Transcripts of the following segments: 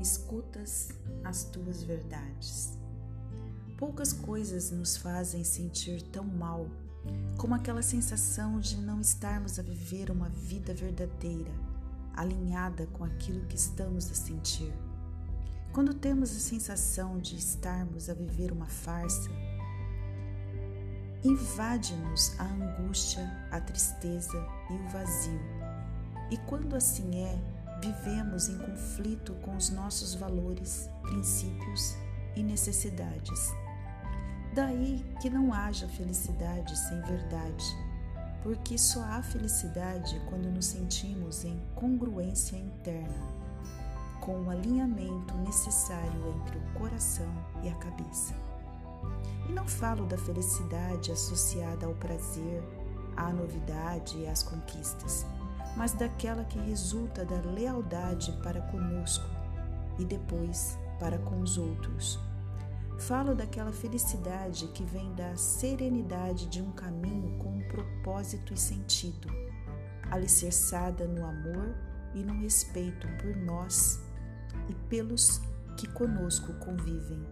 Escutas as tuas verdades. Poucas coisas nos fazem sentir tão mal como aquela sensação de não estarmos a viver uma vida verdadeira, alinhada com aquilo que estamos a sentir. Quando temos a sensação de estarmos a viver uma farsa, invade-nos a angústia, a tristeza e o vazio. E quando assim é, vivemos em conflito com os nossos valores, princípios e necessidades. Daí que não haja felicidade sem verdade, porque só há felicidade quando nos sentimos em congruência interna, com o alinhamento necessário entre o coração e a cabeça. E não falo da felicidade associada ao prazer, à novidade e às conquistas, mas daquela que resulta da lealdade para conosco e depois para com os outros Falo daquela felicidade que vem da serenidade de um caminho com um propósito e sentido, alicerçada no amor e no respeito por nós e pelos que conosco convivem.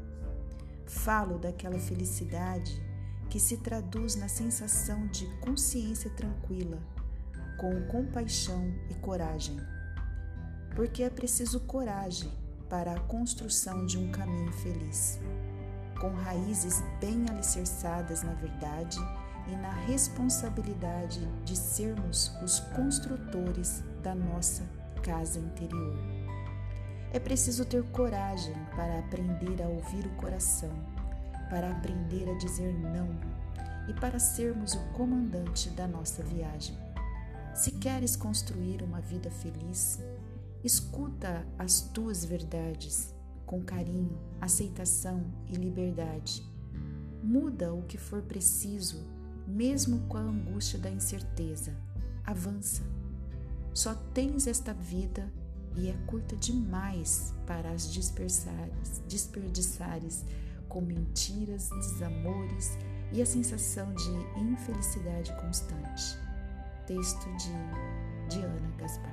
Falo daquela felicidade que se traduz na sensação de consciência tranquila, com compaixão e coragem. Porque é preciso coragem para a construção de um caminho feliz com raízes bem alicerçadas na verdade e na responsabilidade de sermos os construtores da nossa casa interior. É preciso ter coragem para aprender a ouvir o coração, para aprender a dizer não e para sermos o comandante da nossa viagem. Se queres construir uma vida feliz, escuta as tuas verdades com carinho, aceitação e liberdade. Muda o que for preciso, mesmo com a angústia da incerteza. Avança. Só tens esta vida e é curta demais para as dispersares, desperdiçares com mentiras, desamores e a sensação de infelicidade constante. Texto de Diana Gaspar.